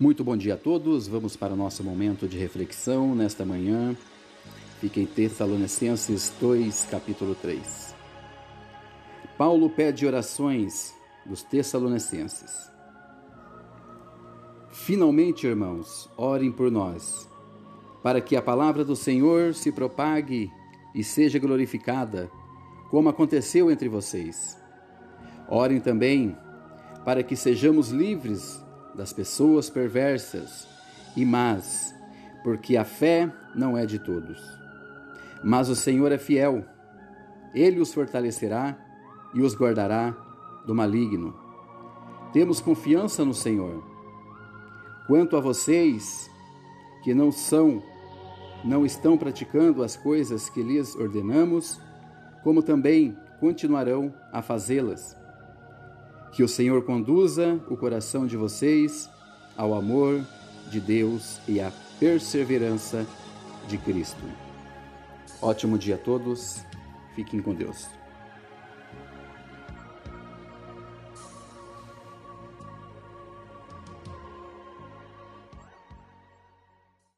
Muito bom dia a todos. Vamos para o nosso momento de reflexão nesta manhã. Fica em Tessalonicenses 2, capítulo 3. Paulo pede orações dos Tessalonicenses. Finalmente, irmãos, orem por nós, para que a palavra do Senhor se propague e seja glorificada, como aconteceu entre vocês. Orem também para que sejamos livres das pessoas perversas e más, porque a fé não é de todos. Mas o Senhor é fiel, ele os fortalecerá e os guardará do maligno. Temos confiança no Senhor. Quanto a vocês que não são, não estão praticando as coisas que lhes ordenamos, como também continuarão a fazê-las. Que o Senhor conduza o coração de vocês ao amor de Deus e à perseverança de Cristo. Ótimo dia a todos. Fiquem com Deus.